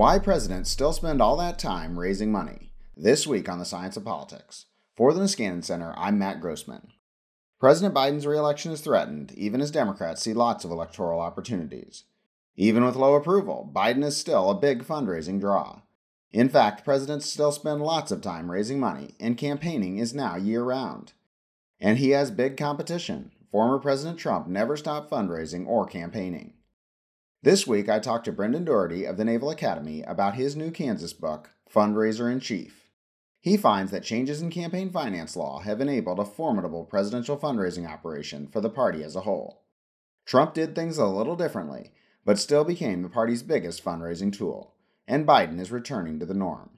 Why presidents still spend all that time raising money. This week on the Science of Politics. For the Niskanen Center, I'm Matt Grossman. President Biden's reelection is threatened, even as Democrats see lots of electoral opportunities. Even with low approval, Biden is still a big fundraising draw. In fact, presidents still spend lots of time raising money, and campaigning is now year round. And he has big competition. Former President Trump never stopped fundraising or campaigning. This week, I talked to Brendan Doherty of the Naval Academy about his new Kansas book, Fundraiser in Chief. He finds that changes in campaign finance law have enabled a formidable presidential fundraising operation for the party as a whole. Trump did things a little differently, but still became the party's biggest fundraising tool, and Biden is returning to the norm.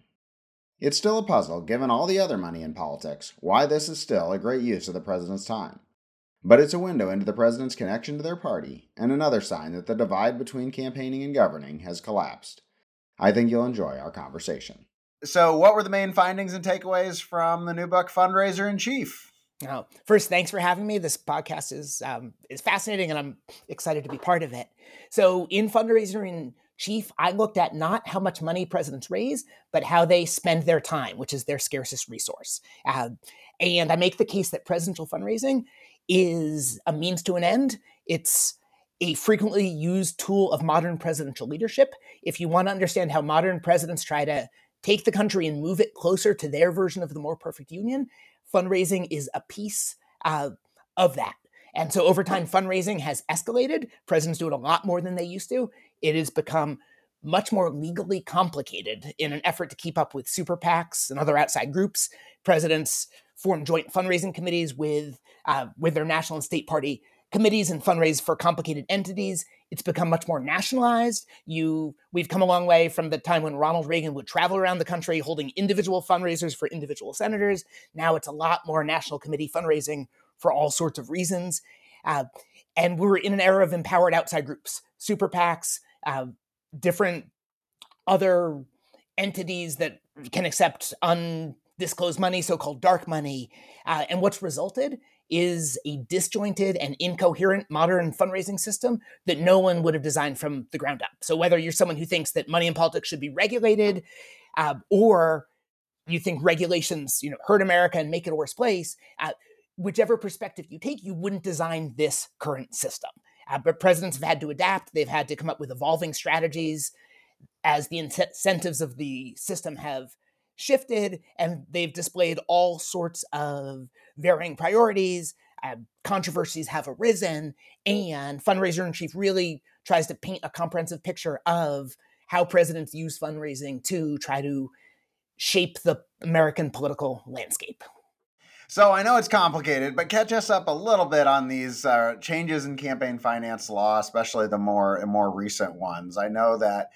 It's still a puzzle, given all the other money in politics, why this is still a great use of the president's time. But it's a window into the president's connection to their party, and another sign that the divide between campaigning and governing has collapsed. I think you'll enjoy our conversation. So, what were the main findings and takeaways from the new book, Fundraiser in Chief? Oh, first, thanks for having me. This podcast is um, is fascinating, and I'm excited to be part of it. So, in Fundraiser in Chief, I looked at not how much money presidents raise, but how they spend their time, which is their scarcest resource. Uh, and I make the case that presidential fundraising is a means to an end. It's a frequently used tool of modern presidential leadership. If you want to understand how modern presidents try to take the country and move it closer to their version of the more perfect union, fundraising is a piece uh, of that. And so over time, fundraising has escalated. Presidents do it a lot more than they used to. It has become much more legally complicated in an effort to keep up with super PACs and other outside groups. Presidents form joint fundraising committees with uh, with their national and state party committees and fundraise for complicated entities. It's become much more nationalized. You, we've come a long way from the time when Ronald Reagan would travel around the country holding individual fundraisers for individual senators. Now it's a lot more national committee fundraising for all sorts of reasons. Uh, and we're in an era of empowered outside groups, super PACs, uh, different other entities that can accept undisclosed money, so called dark money. Uh, and what's resulted is a disjointed and incoherent modern fundraising system that no one would have designed from the ground up. So, whether you're someone who thinks that money in politics should be regulated, uh, or you think regulations, you know, hurt America and make it a worse place, uh, whichever perspective you take, you wouldn't design this current system. Uh, but presidents have had to adapt. They've had to come up with evolving strategies as the incentives of the system have shifted and they've displayed all sorts of varying priorities. Uh, controversies have arisen, and Fundraiser in Chief really tries to paint a comprehensive picture of how presidents use fundraising to try to shape the American political landscape. So I know it's complicated, but catch us up a little bit on these uh, changes in campaign finance law, especially the more more recent ones. I know that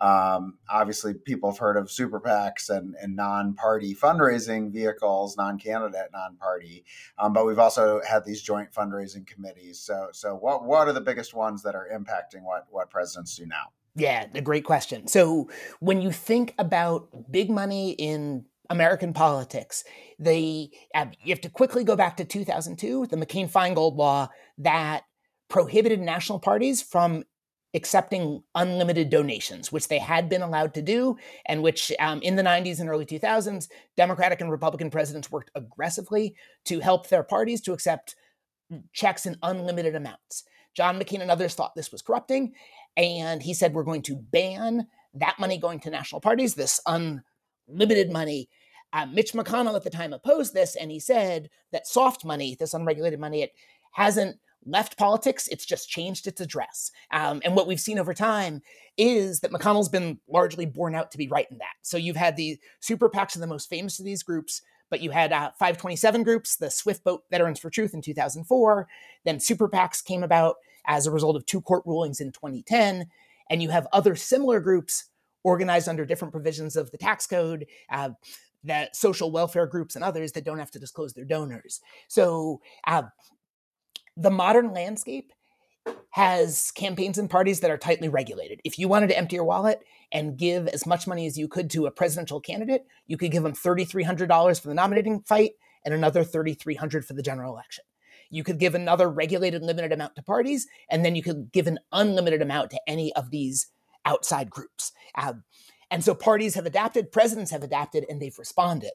um, obviously, people have heard of super PACs and, and non party fundraising vehicles, non candidate, non party. Um, but we've also had these joint fundraising committees. So, so what, what are the biggest ones that are impacting what, what presidents do now? Yeah, a great question. So, when you think about big money in American politics, they uh, you have to quickly go back to 2002, the McCain Feingold law that prohibited national parties from accepting unlimited donations, which they had been allowed to do, and which um, in the 90s and early 2000s, Democratic and Republican presidents worked aggressively to help their parties to accept checks in unlimited amounts. John McCain and others thought this was corrupting, and he said, We're going to ban that money going to national parties, this unlimited money. Uh, Mitch McConnell at the time opposed this, and he said that soft money, this unregulated money, it hasn't left politics, it's just changed its address. Um, and what we've seen over time is that McConnell's been largely borne out to be right in that. So you've had the super PACs are the most famous of these groups, but you had uh, 527 groups, the Swift Boat Veterans for Truth in 2004. Then super PACs came about as a result of two court rulings in 2010. And you have other similar groups organized under different provisions of the tax code. Uh, that social welfare groups and others that don't have to disclose their donors. So uh, the modern landscape has campaigns and parties that are tightly regulated. If you wanted to empty your wallet and give as much money as you could to a presidential candidate, you could give them $3,300 for the nominating fight and another $3,300 for the general election. You could give another regulated limited amount to parties, and then you could give an unlimited amount to any of these outside groups. Um, and so parties have adapted, presidents have adapted, and they've responded.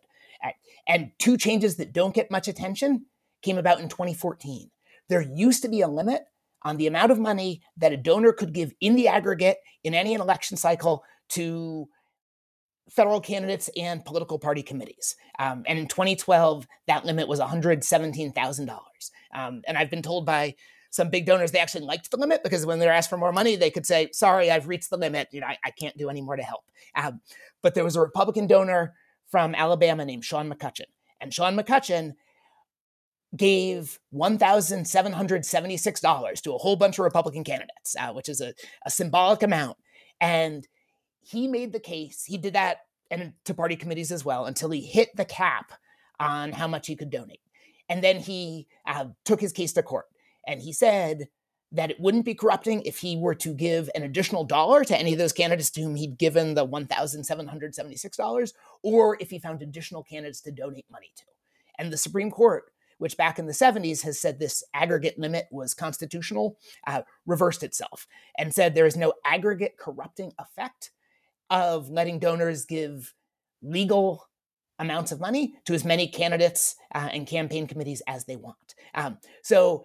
And two changes that don't get much attention came about in 2014. There used to be a limit on the amount of money that a donor could give in the aggregate in any election cycle to federal candidates and political party committees. Um, and in 2012, that limit was $117,000. Um, and I've been told by some big donors they actually liked the limit because when they're asked for more money, they could say, "Sorry, I've reached the limit. You know, I, I can't do any more to help." Um, but there was a Republican donor from Alabama named Sean McCutcheon, and Sean McCutcheon gave $1,776 to a whole bunch of Republican candidates, uh, which is a, a symbolic amount. And he made the case, he did that and to party committees as well until he hit the cap on how much he could donate. And then he uh, took his case to court and he said that it wouldn't be corrupting if he were to give an additional dollar to any of those candidates to whom he'd given the $1,776 or if he found additional candidates to donate money to. And the Supreme Court which back in the 70s has said this aggregate limit was constitutional, uh, reversed itself and said there is no aggregate corrupting effect of letting donors give legal amounts of money to as many candidates uh, and campaign committees as they want. Um, so,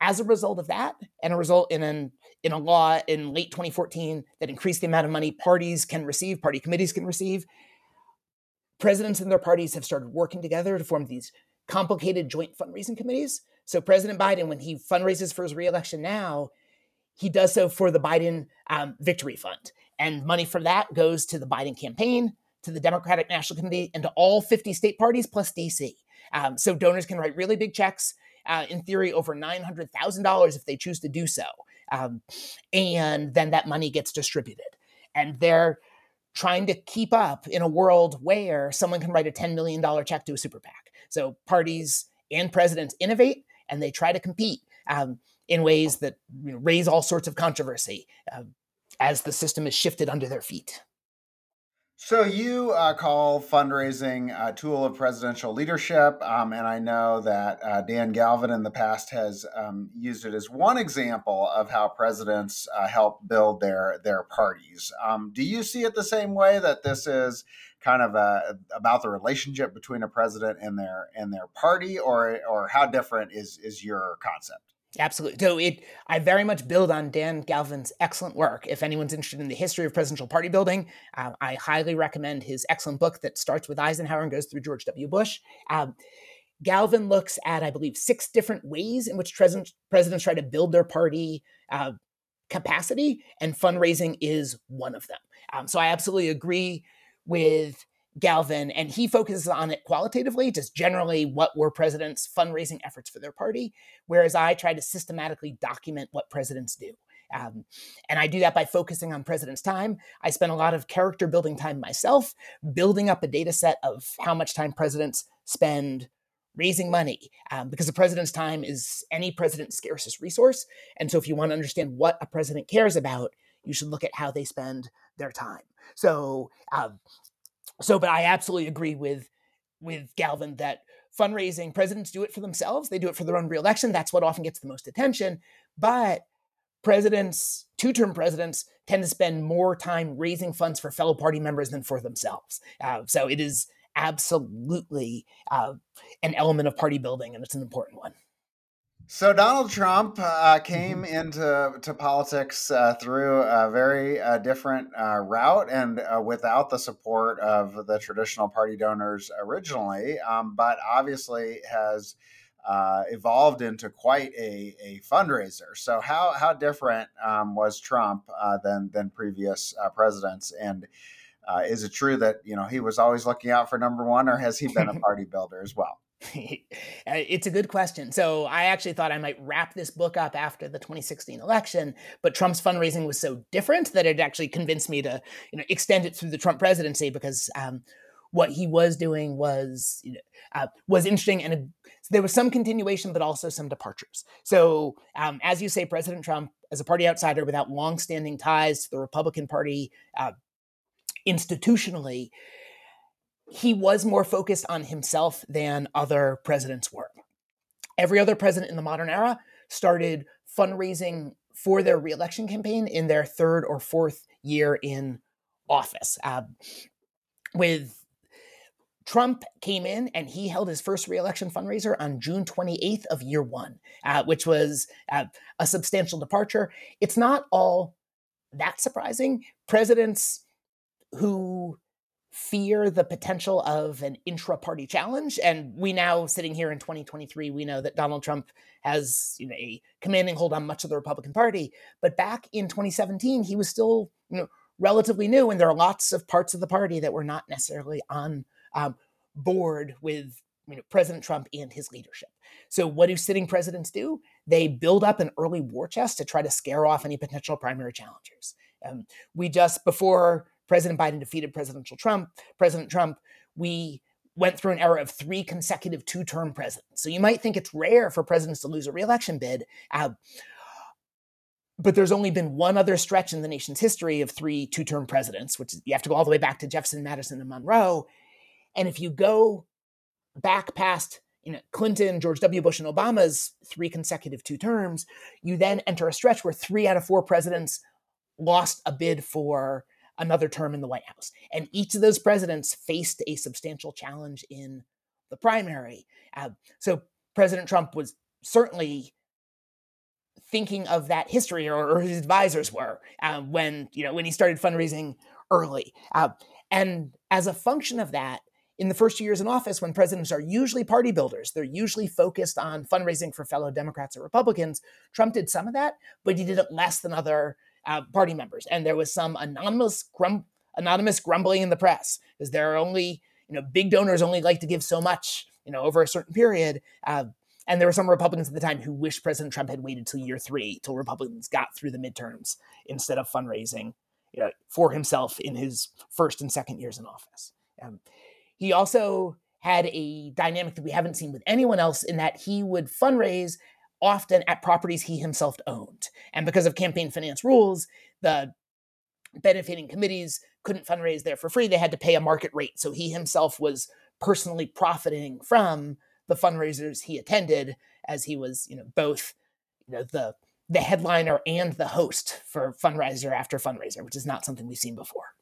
as a result of that, and a result in an in a law in late 2014 that increased the amount of money parties can receive, party committees can receive, presidents and their parties have started working together to form these complicated joint fundraising committees. So President Biden, when he fundraises for his reelection now, he does so for the Biden um, Victory Fund. And money from that goes to the Biden campaign, to the Democratic National Committee, and to all 50 state parties plus DC. Um, so donors can write really big checks, uh, in theory, over $900,000 if they choose to do so. Um, and then that money gets distributed. And they're trying to keep up in a world where someone can write a $10 million check to a super PAC. So parties and presidents innovate and they try to compete um, in ways that you know, raise all sorts of controversy uh, as the system is shifted under their feet. So you uh, call fundraising a tool of presidential leadership, um, and I know that uh, Dan Galvin in the past has um, used it as one example of how presidents uh, help build their their parties. Um, do you see it the same way that this is kind of a, about the relationship between a president and their and their party, or or how different is is your concept? Absolutely. So it, I very much build on Dan Galvin's excellent work. If anyone's interested in the history of presidential party building, uh, I highly recommend his excellent book that starts with Eisenhower and goes through George W. Bush. Um, Galvin looks at, I believe, six different ways in which presidents, presidents try to build their party uh, capacity, and fundraising is one of them. Um, so I absolutely agree with Galvin, and he focuses on it qualitatively, just generally what were presidents' fundraising efforts for their party, whereas I try to systematically document what presidents do. Um, and I do that by focusing on president's time. I spend a lot of character building time myself, building up a data set of how much time presidents spend raising money, um, because the president's time is any president's scarcest resource. And so, if you want to understand what a president cares about, you should look at how they spend their time. So, um, so, but I absolutely agree with with Galvin that fundraising presidents do it for themselves. They do it for their own reelection. That's what often gets the most attention. But presidents, two term presidents, tend to spend more time raising funds for fellow party members than for themselves. Uh, so it is absolutely uh, an element of party building, and it's an important one. So Donald Trump uh, came mm-hmm. into to politics uh, through a very uh, different uh, route and uh, without the support of the traditional party donors originally, um, but obviously has uh, evolved into quite a, a, fundraiser. So how how different um, was Trump than than previous presidents? And is it true that you know he was always looking out for number one, or has he been a party builder as well? it's a good question. So I actually thought I might wrap this book up after the 2016 election, but Trump's fundraising was so different that it actually convinced me to, you know, extend it through the Trump presidency because um, what he was doing was you know, uh, was interesting and there was some continuation, but also some departures. So um, as you say, President Trump, as a party outsider without longstanding ties to the Republican Party uh, institutionally he was more focused on himself than other presidents were. Every other president in the modern era started fundraising for their reelection campaign in their third or fourth year in office. Uh, with Trump came in and he held his first reelection fundraiser on June 28th of year one, uh, which was uh, a substantial departure. It's not all that surprising. Presidents who fear the potential of an intra party challenge, and we now, sitting here in 2023, we know that Donald Trump has you know, a commanding hold on much of the Republican Party. But back in 2017, he was still you know, relatively new, and there are lots of parts of the party that were not necessarily on um, board with you know, President Trump and his leadership. So, what do sitting presidents do? They build up an early war chest to try to scare off any potential primary challengers. Um, we just, before President Biden defeated presidential Trump, President Trump, we went through an era of three consecutive two-term presidents. So you might think it's rare for presidents to lose a reelection bid. Uh, but there's only been one other stretch in the nation's history of three two-term presidents, which you have to go all the way back to Jefferson, Madison, and Monroe. And if you go back past you know, Clinton, George W. Bush, and Obama's three consecutive two terms, you then enter a stretch where three out of four presidents lost a bid for another term in the White House. And each of those presidents faced a substantial challenge in the primary. Uh, so President Trump was certainly thinking of that history, or, or his advisors were, uh, when you know when he started fundraising early. Uh, and as a function of that, in the first years in office, when presidents are usually party builders, they're usually focused on fundraising for fellow Democrats or Republicans. Trump did some of that, but he did it less than other uh, party members. And there was some anonymous grum- anonymous grumbling in the press because there are only you know big donors only like to give so much you know over a certain period. Uh, and there were some Republicans at the time who wished President Trump had waited till year three, till Republicans got through the midterms instead of fundraising you know, for himself in his first and second years in office. Um, he also had a dynamic that we haven't seen with anyone else in that he would fundraise often at properties he himself owned. And because of campaign finance rules, the benefiting committees couldn't fundraise there for free. They had to pay a market rate. So he himself was personally profiting from the fundraisers he attended as he was, you know, both you know, the the headliner and the host for fundraiser after fundraiser, which is not something we've seen before.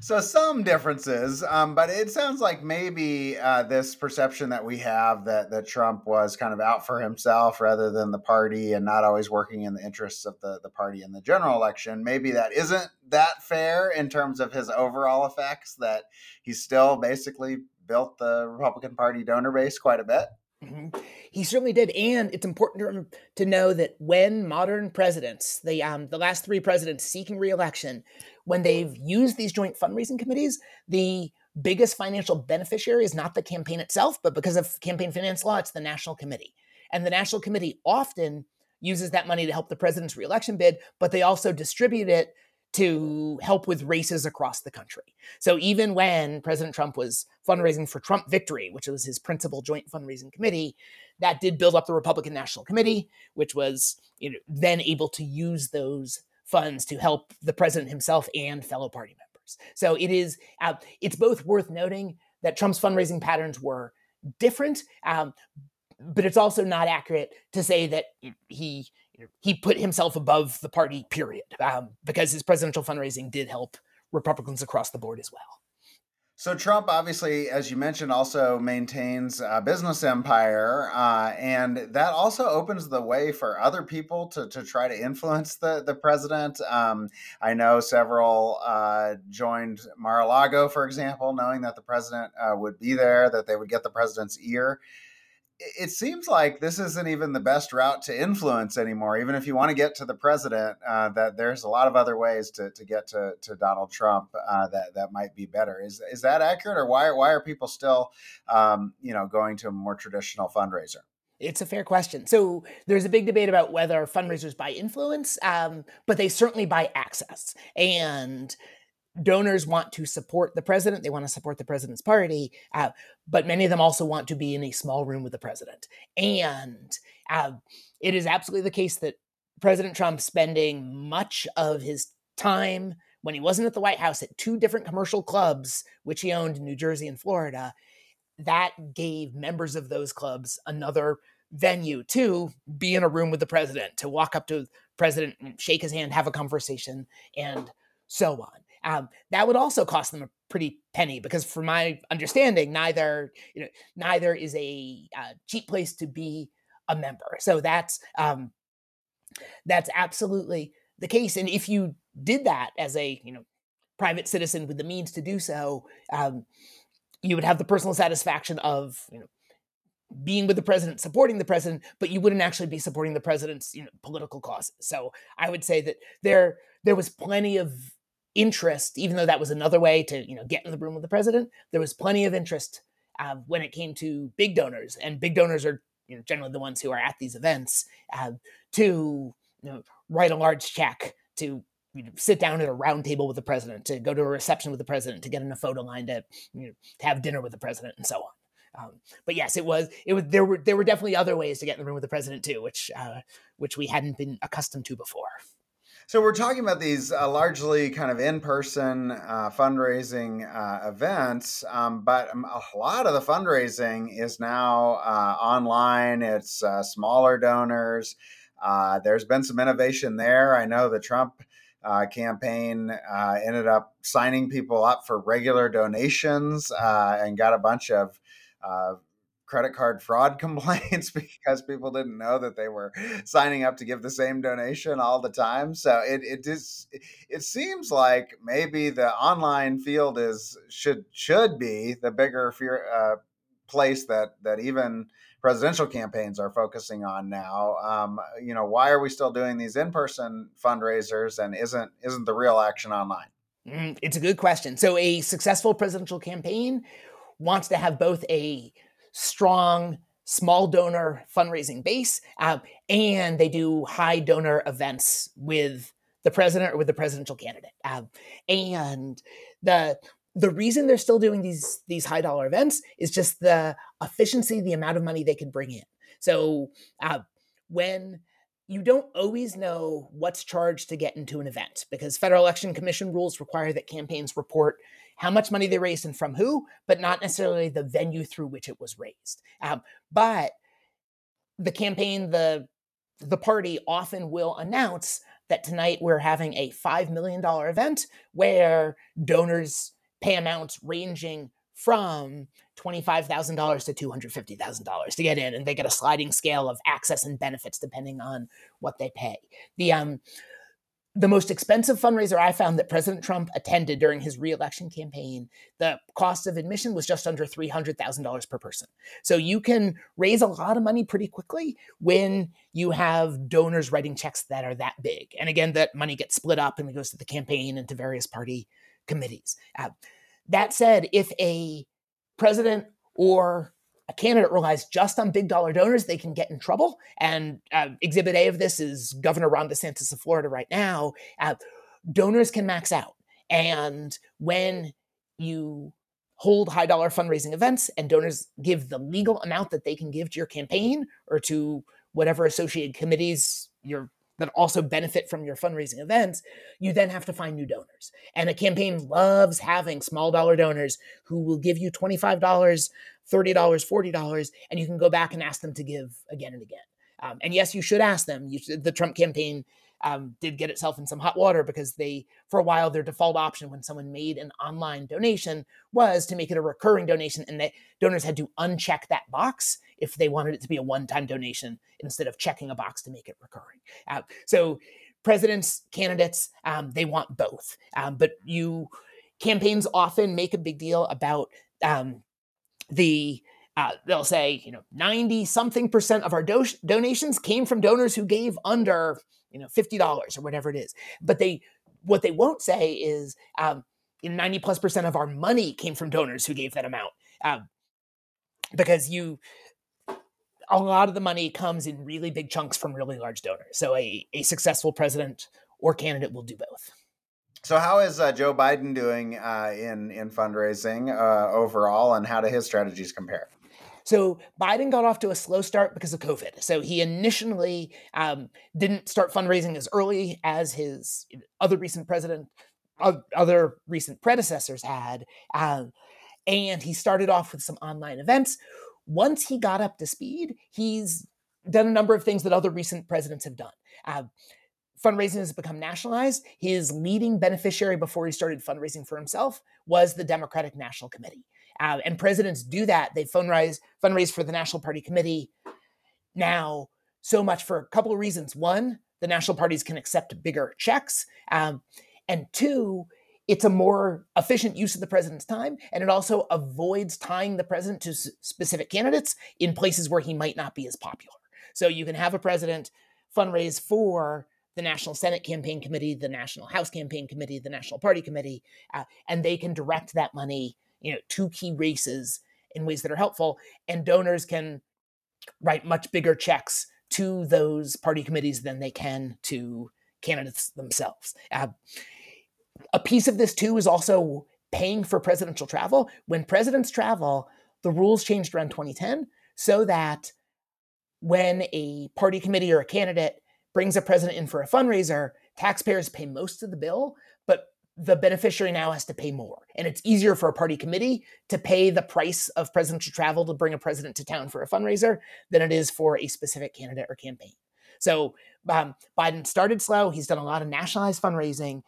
So some differences, um, but it sounds like maybe uh, this perception that we have that that Trump was kind of out for himself rather than the party and not always working in the interests of the the party in the general election. Maybe that isn't that fair in terms of his overall effects. That he still basically built the Republican Party donor base quite a bit. Mm-hmm. He certainly did, and it's important to, to know that when modern presidents, the um, the last three presidents seeking reelection, when they've used these joint fundraising committees, the biggest financial beneficiary is not the campaign itself, but because of campaign finance law, it's the national committee, and the national committee often uses that money to help the president's reelection bid, but they also distribute it to help with races across the country. So even when President Trump was fundraising for Trump Victory, which was his principal joint fundraising committee, that did build up the Republican National Committee, which was you know, then able to use those funds to help the president himself and fellow party members. So it is uh, it's both worth noting that Trump's fundraising patterns were different, um, but it's also not accurate to say that he he put himself above the party, period, um, because his presidential fundraising did help Republicans across the board as well. So Trump, obviously, as you mentioned, also maintains a business empire, uh, and that also opens the way for other people to, to try to influence the the president. Um, I know several uh, joined Mar-a-Lago, for example, knowing that the president uh, would be there, that they would get the president's ear it seems like this isn't even the best route to influence anymore. Even if you want to get to the president, uh, that there's a lot of other ways to, to get to, to Donald Trump uh, that that might be better. Is is that accurate, or why why are people still, um, you know, going to a more traditional fundraiser? It's a fair question. So there's a big debate about whether fundraisers buy influence, um, but they certainly buy access. And donors want to support the president. They want to support the president's party, uh, but many of them also want to be in a small room with the president. And uh, it is absolutely the case that President Trump spending much of his time when he wasn't at the White House at two different commercial clubs, which he owned in New Jersey and Florida, that gave members of those clubs another venue to be in a room with the president, to walk up to the president shake his hand, have a conversation, and so on. Um, that would also cost them a pretty penny because, from my understanding, neither you know neither is a uh, cheap place to be a member. So that's um, that's absolutely the case. And if you did that as a you know private citizen with the means to do so, um, you would have the personal satisfaction of you know being with the president, supporting the president, but you wouldn't actually be supporting the president's you know political causes. So I would say that there there was plenty of interest, even though that was another way to you know get in the room with the president. There was plenty of interest uh, when it came to big donors, and big donors are you know generally the ones who are at these events uh, to you know write a large check to you know, sit down at a round table with the president, to go to a reception with the president, to get in a photo line, to, you know, to have dinner with the president, and so on. Um, but yes, it was it was there were there were definitely other ways to get in the room with the president too, which uh, which we hadn't been accustomed to before. So we're talking about these uh, largely kind of in-person uh, fundraising uh, events, um, but um, a lot of the fundraising is now uh, online. It's uh, smaller donors. Uh, there's been some innovation there. I know the Trump campaign ended up signing people up for regular donations and got a bunch of credit card fraud complaints because people didn't know that they were signing up to give the same donation all the time. So it it is it seems like maybe the online field is should should be the bigger fear, uh, place that that even presidential campaigns are focusing on now. Um, you know, why are we still doing these in person fundraisers and isn't isn't the real action online? Mm, it's a good question. So a successful presidential campaign wants to have both a strong small donor fundraising base, uh, and they do high donor events with the president or with the presidential candidate. Um, and the the reason they're still doing these these high dollar events is just the efficiency, the amount of money they can bring in. So uh, when you don't always know what's charged to get into an event because federal election commission rules require that campaigns report how much money they raised and from who, but not necessarily the venue through which it was raised. Um, but the campaign, the the party often will announce that tonight we're having a $5 million event where donors pay amounts ranging from $25,000 to $250,000 to get in and they get a sliding scale of access and benefits depending on what they pay. The um the most expensive fundraiser I found that President Trump attended during his reelection campaign, the cost of admission was just under $300,000 per person. So you can raise a lot of money pretty quickly when you have donors writing checks that are that big. And again, that money gets split up and it goes to the campaign and to various party committees. Uh, that said, if a president or a candidate relies just on big dollar donors, they can get in trouble. And uh, Exhibit A of this is Governor Ron DeSantis of Florida right now. Uh, donors can max out. And when you hold high dollar fundraising events and donors give the legal amount that they can give to your campaign or to whatever associated committees you're that also benefit from your fundraising events, you then have to find new donors. And a campaign loves having small dollar donors who will give you $25, $30, $40, and you can go back and ask them to give again and again. Um, and yes, you should ask them. Should, the Trump campaign um, did get itself in some hot water because they, for a while, their default option when someone made an online donation was to make it a recurring donation, and that donors had to uncheck that box if they wanted it to be a one-time donation instead of checking a box to make it recurring. Uh, so, presidents, candidates, um, they want both, um, but you campaigns often make a big deal about um, the uh, they'll say, you know, 90 something percent of our do- donations came from donors who gave under you know, $50 or whatever it is. But they, what they won't say is, um, 90 plus percent of our money came from donors who gave that amount. Um, because you, a lot of the money comes in really big chunks from really large donors. So a, a successful president or candidate will do both. So how is uh, Joe Biden doing uh, in in fundraising uh, overall, and how do his strategies compare? So Biden got off to a slow start because of COVID. So he initially um, didn't start fundraising as early as his other recent president, other recent predecessors had, um, and he started off with some online events. Once he got up to speed, he's done a number of things that other recent presidents have done. Uh, fundraising has become nationalized, his leading beneficiary before he started fundraising for himself was the Democratic National Committee. Uh, and presidents do that. They fundraise fundraise for the National Party Committee now so much for a couple of reasons. One, the national parties can accept bigger checks, um, and two, it's a more efficient use of the president's time, and it also avoids tying the president to s- specific candidates in places where he might not be as popular. So you can have a president fundraise for the National Senate Campaign Committee, the National House Campaign Committee, the National Party Committee, uh, and they can direct that money, you know, to key races in ways that are helpful, and donors can write much bigger checks to those party committees than they can to candidates themselves. Uh, a piece of this too is also paying for presidential travel. When presidents travel, the rules changed around 2010 so that when a party committee or a candidate brings a president in for a fundraiser, taxpayers pay most of the bill, but the beneficiary now has to pay more. And it's easier for a party committee to pay the price of presidential travel to bring a president to town for a fundraiser than it is for a specific candidate or campaign. So um, Biden started slow. He's done a lot of nationalized fundraising.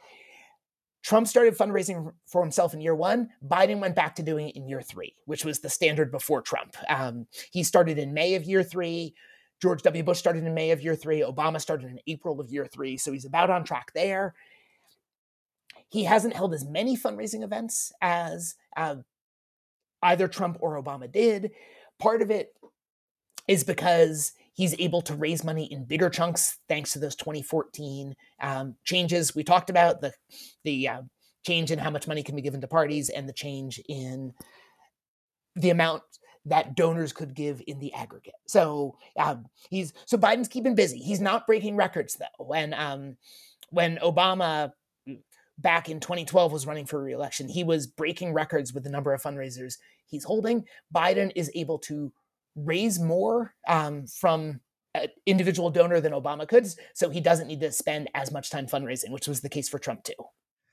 Trump started fundraising for himself in year one. Biden went back to doing it in year three, which was the standard before Trump. Um, he started in May of year three. George W. Bush started in May of year three. Obama started in April of year three. So he's about on track there. He hasn't held as many fundraising events as uh, either Trump or Obama did. Part of it is because he's able to raise money in bigger chunks thanks to those 2014 um, changes we talked about the the uh, change in how much money can be given to parties and the change in the amount that donors could give in the aggregate. So um, he's so Biden's keeping busy. He's not breaking records though. When um, when Obama back in 2012 was running for reelection, he was breaking records with the number of fundraisers he's holding. Biden is able to raise more um, from an individual donor than Obama could, so he doesn't need to spend as much time fundraising, which was the case for Trump too.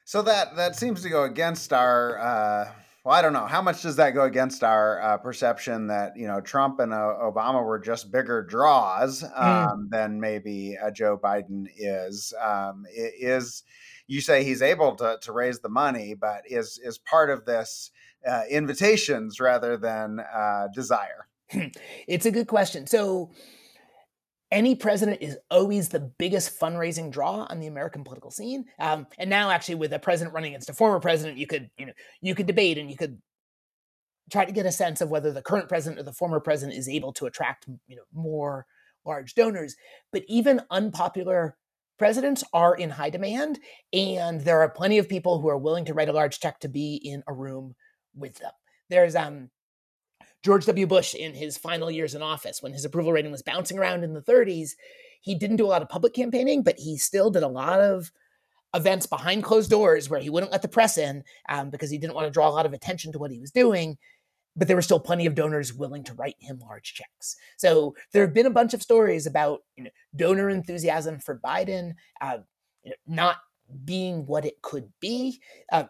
So that that seems to go against our. Uh, well, I don't know how much does that go against our uh, perception that you know Trump and uh, Obama were just bigger draws mm. um, mm. than maybe uh, Joe Biden is. Um, is you say he's able to to raise the money, but is is part of this uh, invitations rather than uh, desire? it's a good question. So, any president is always the biggest fundraising draw on the American political scene. Um, and now, actually, with a president running against a former president, you could, you know, you could debate and you could try to get a sense of whether the current president or the former president is able to attract, you know, more large donors. But even unpopular presidents are in high demand, and there are plenty of people who are willing to write a large check to be in a room with them. There's um George W. Bush in his final years in office, when his approval rating was bouncing around in the 30s, he didn't do a lot of public campaigning, but he still did a lot of events behind closed doors where he wouldn't let the press in um, because he didn't want to draw a lot of attention to what he was doing. But there were still plenty of donors willing to write him large checks. So there have been a bunch of stories about you know, donor enthusiasm for Biden uh, you know, not being what it could be. Uh,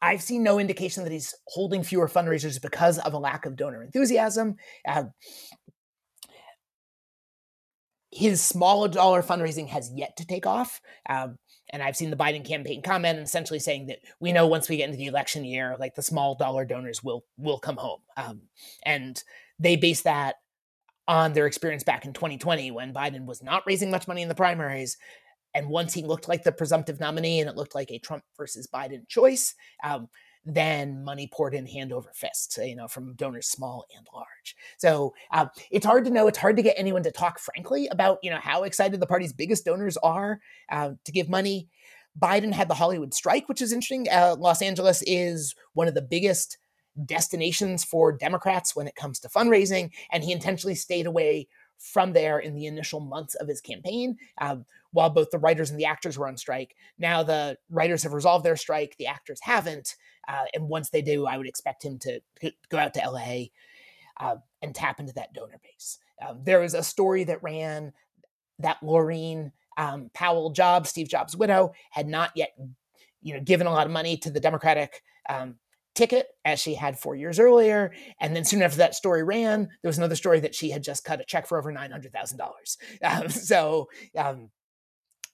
I've seen no indication that he's holding fewer fundraisers because of a lack of donor enthusiasm. Uh, his small dollar fundraising has yet to take off. Um, and I've seen the Biden campaign comment essentially saying that we know once we get into the election year, like the small dollar donors will will come home. Um, and they base that on their experience back in 2020 when Biden was not raising much money in the primaries and once he looked like the presumptive nominee and it looked like a Trump versus Biden choice, um, then money poured in hand over fist, you know, from donors small and large. So um, it's hard to know. It's hard to get anyone to talk frankly about, you know, how excited the party's biggest donors are uh, to give money. Biden had the Hollywood strike, which is interesting. Uh, Los Angeles is one of the biggest destinations for Democrats when it comes to fundraising, and he intentionally stayed away from there in the initial months of his campaign, um, while both the writers and the actors were on strike. Now the writers have resolved their strike, the actors haven't. Uh, and once they do, I would expect him to go out to LA uh, and tap into that donor base. Um, there was a story that ran that Laurene um, Powell Jobs, Steve Jobs' widow, had not yet, you know, given a lot of money to the Democratic um, ticket as she had four years earlier. And then soon after that story ran, there was another story that she had just cut a check for over $900,000. Um, so um,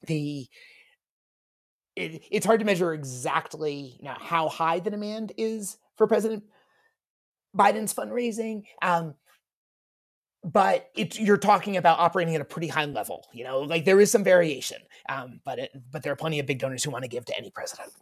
the it, it's hard to measure exactly you know, how high the demand is for President Biden's fundraising. Um, but it, you're talking about operating at a pretty high level. You know, like there is some variation, um, but it, but there are plenty of big donors who want to give to any president.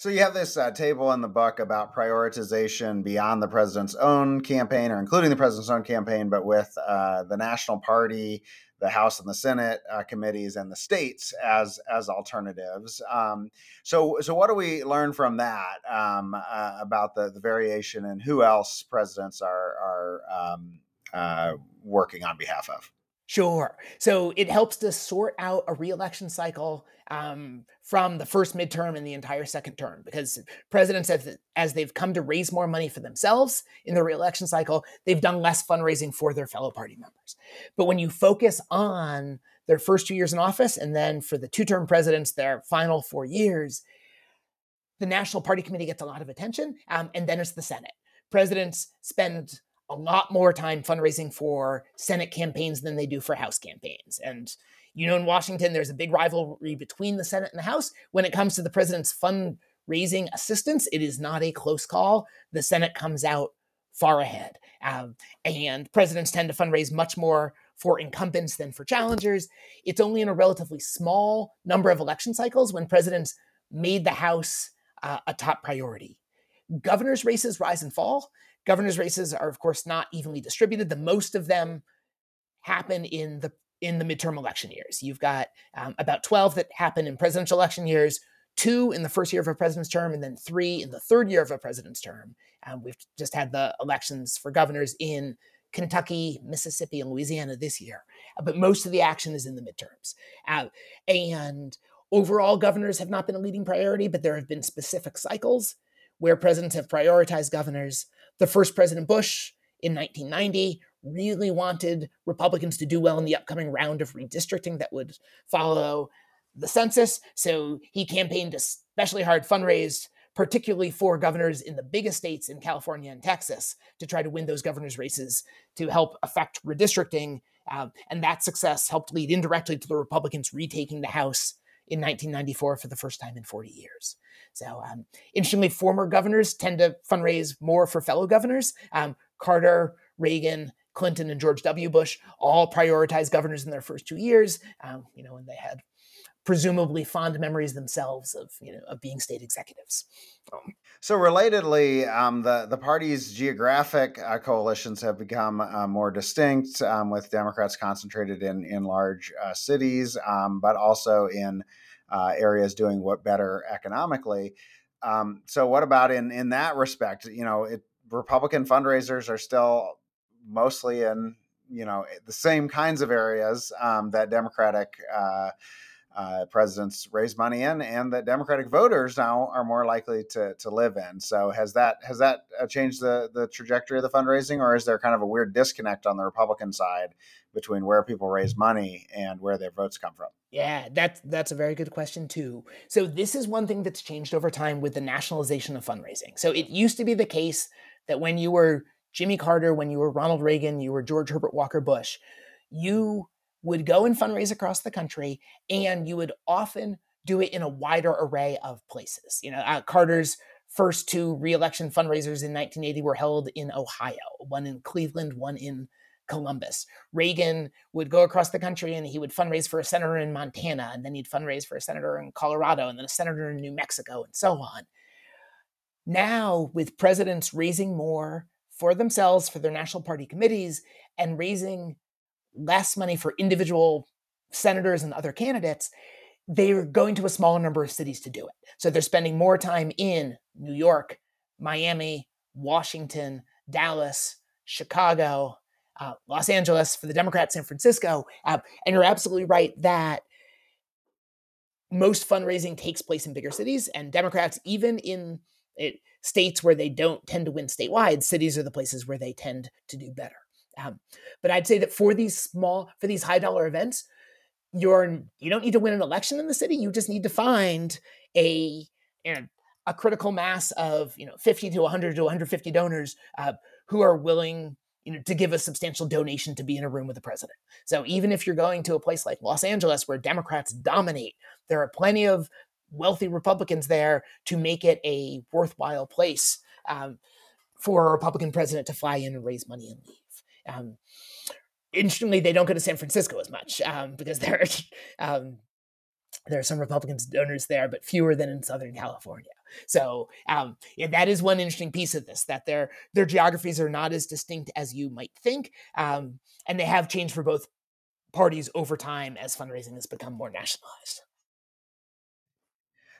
So you have this uh, table in the book about prioritization beyond the president's own campaign, or including the president's own campaign, but with uh, the national party, the House and the Senate uh, committees, and the states as as alternatives. Um, so, so what do we learn from that um, uh, about the the variation and who else presidents are are um, uh, working on behalf of? Sure. So it helps to sort out a reelection cycle um, from the first midterm and the entire second term because presidents, have, as they've come to raise more money for themselves in the reelection cycle, they've done less fundraising for their fellow party members. But when you focus on their first two years in office and then for the two term presidents, their final four years, the National Party Committee gets a lot of attention, um, and then it's the Senate. Presidents spend a lot more time fundraising for Senate campaigns than they do for House campaigns. And you know, in Washington, there's a big rivalry between the Senate and the House. When it comes to the president's fundraising assistance, it is not a close call. The Senate comes out far ahead. Um, and presidents tend to fundraise much more for incumbents than for challengers. It's only in a relatively small number of election cycles when presidents made the House uh, a top priority. Governors' races rise and fall. Governors' races are, of course, not evenly distributed. The most of them happen in the in the midterm election years. You've got um, about 12 that happen in presidential election years, two in the first year of a president's term, and then three in the third year of a president's term. Um, we've just had the elections for governors in Kentucky, Mississippi, and Louisiana this year. Uh, but most of the action is in the midterms. Uh, and overall, governors have not been a leading priority, but there have been specific cycles where presidents have prioritized governors the first President Bush in 1990 really wanted Republicans to do well in the upcoming round of redistricting that would follow the census. So he campaigned especially hard, fundraised particularly for governors in the biggest states in California and Texas to try to win those governors' races to help affect redistricting. Uh, and that success helped lead indirectly to the Republicans retaking the House in 1994 for the first time in 40 years. So, um, interestingly, former governors tend to fundraise more for fellow governors. Um, Carter, Reagan, Clinton, and George W. Bush all prioritized governors in their first two years. Um, you know, when they had presumably fond memories themselves of you know of being state executives. Um, so, relatedly, um, the the party's geographic uh, coalitions have become uh, more distinct, um, with Democrats concentrated in in large uh, cities, um, but also in uh, areas doing what better economically. Um, so, what about in in that respect? You know, it, Republican fundraisers are still mostly in you know the same kinds of areas um, that Democratic uh, uh, presidents raise money in, and that Democratic voters now are more likely to to live in. So has that has that uh, changed the the trajectory of the fundraising, or is there kind of a weird disconnect on the Republican side between where people raise money and where their votes come from? Yeah, that's that's a very good question too. So this is one thing that's changed over time with the nationalization of fundraising. So it used to be the case that when you were Jimmy Carter, when you were Ronald Reagan, you were George Herbert Walker Bush, you would go and fundraise across the country, and you would often do it in a wider array of places. You know, uh, Carter's first two reelection fundraisers in 1980 were held in Ohio, one in Cleveland, one in Columbus. Reagan would go across the country and he would fundraise for a senator in Montana, and then he'd fundraise for a senator in Colorado, and then a senator in New Mexico, and so on. Now, with presidents raising more for themselves, for their national party committees, and raising less money for individual senators and other candidates, they're going to a smaller number of cities to do it. So they're spending more time in New York, Miami, Washington, Dallas, Chicago, uh, Los Angeles, for the Democrats, San Francisco. Uh, and you're absolutely right that most fundraising takes place in bigger cities, and Democrats, even in it, states where they don't tend to win statewide, cities are the places where they tend to do better. Um, but I'd say that for these small, for these high dollar events, you're you don't need to win an election in the city. You just need to find a you know, a critical mass of you know 50 to 100 to 150 donors uh, who are willing you know, to give a substantial donation to be in a room with the president. So even if you're going to a place like Los Angeles where Democrats dominate, there are plenty of wealthy Republicans there to make it a worthwhile place um, for a Republican president to fly in and raise money and leave. Um, interestingly, they don't go to San Francisco as much um, because there are, um, there are some Republican donors there, but fewer than in Southern California. So um, yeah, that is one interesting piece of this that their their geographies are not as distinct as you might think, um, and they have changed for both parties over time as fundraising has become more nationalized.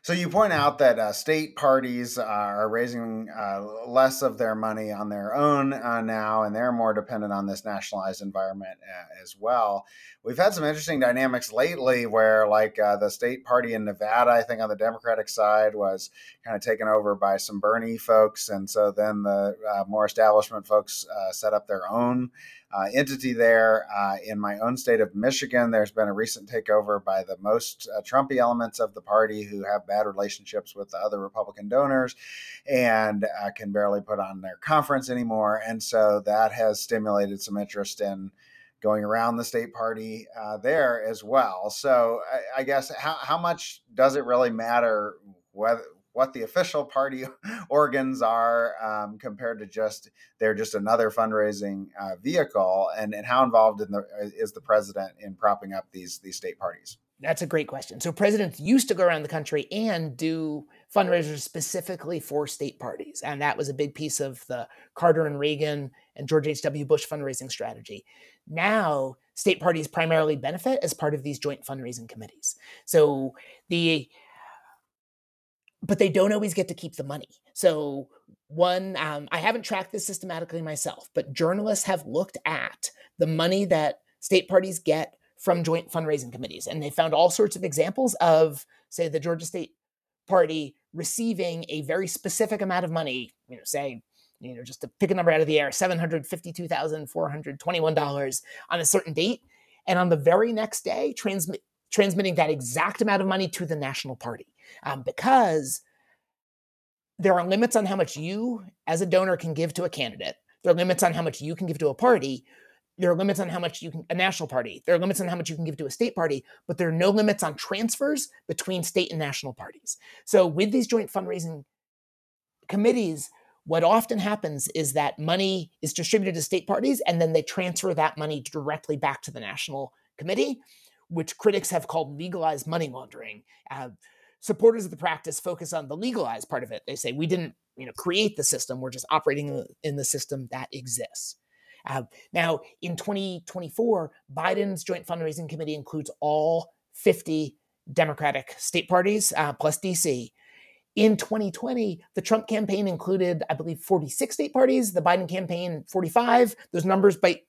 So you point out that uh, state parties are raising uh, less of their money on their own uh, now, and they're more dependent on this nationalized environment uh, as well. We've had some interesting dynamics lately, where like uh, the state party in Nevada, I think on the Democratic side, was kind of taken over by some Bernie folks, and so then the uh, more establishment folks set up their own uh, entity there. Uh, in my own state of Michigan, there's been a recent takeover by the most uh, Trumpy elements of the party who have bad relationships with the other Republican donors and uh, can barely put on their conference anymore. And so that has stimulated some interest in going around the state party uh, there as well. So I, I guess how, how much does it really matter whether what the official party organs are um, compared to just they're just another fundraising uh, vehicle, and, and how involved in the, uh, is the president in propping up these these state parties? That's a great question. So presidents used to go around the country and do fundraisers specifically for state parties, and that was a big piece of the Carter and Reagan and George H.W. Bush fundraising strategy. Now, state parties primarily benefit as part of these joint fundraising committees. So the but they don't always get to keep the money. So, one, um, I haven't tracked this systematically myself, but journalists have looked at the money that state parties get from joint fundraising committees, and they found all sorts of examples of, say, the Georgia State Party receiving a very specific amount of money, you know, say, you know, just to pick a number out of the air, $752,421 on a certain date. And on the very next day, transmit, transmitting that exact amount of money to the national party um, because there are limits on how much you, as a donor, can give to a candidate. There are limits on how much you can give to a party. There are limits on how much you can, a national party. There are limits on how much you can give to a state party, but there are no limits on transfers between state and national parties. So, with these joint fundraising committees, what often happens is that money is distributed to state parties and then they transfer that money directly back to the national committee, which critics have called legalized money laundering. Uh, supporters of the practice focus on the legalized part of it. They say we didn't, you know, create the system. We're just operating in the system that exists. Uh, now, in 2024, Biden's joint fundraising committee includes all 50 Democratic state parties uh, plus DC. In 2020, the Trump campaign included, I believe, 46 state parties. The Biden campaign, 45. Those numbers might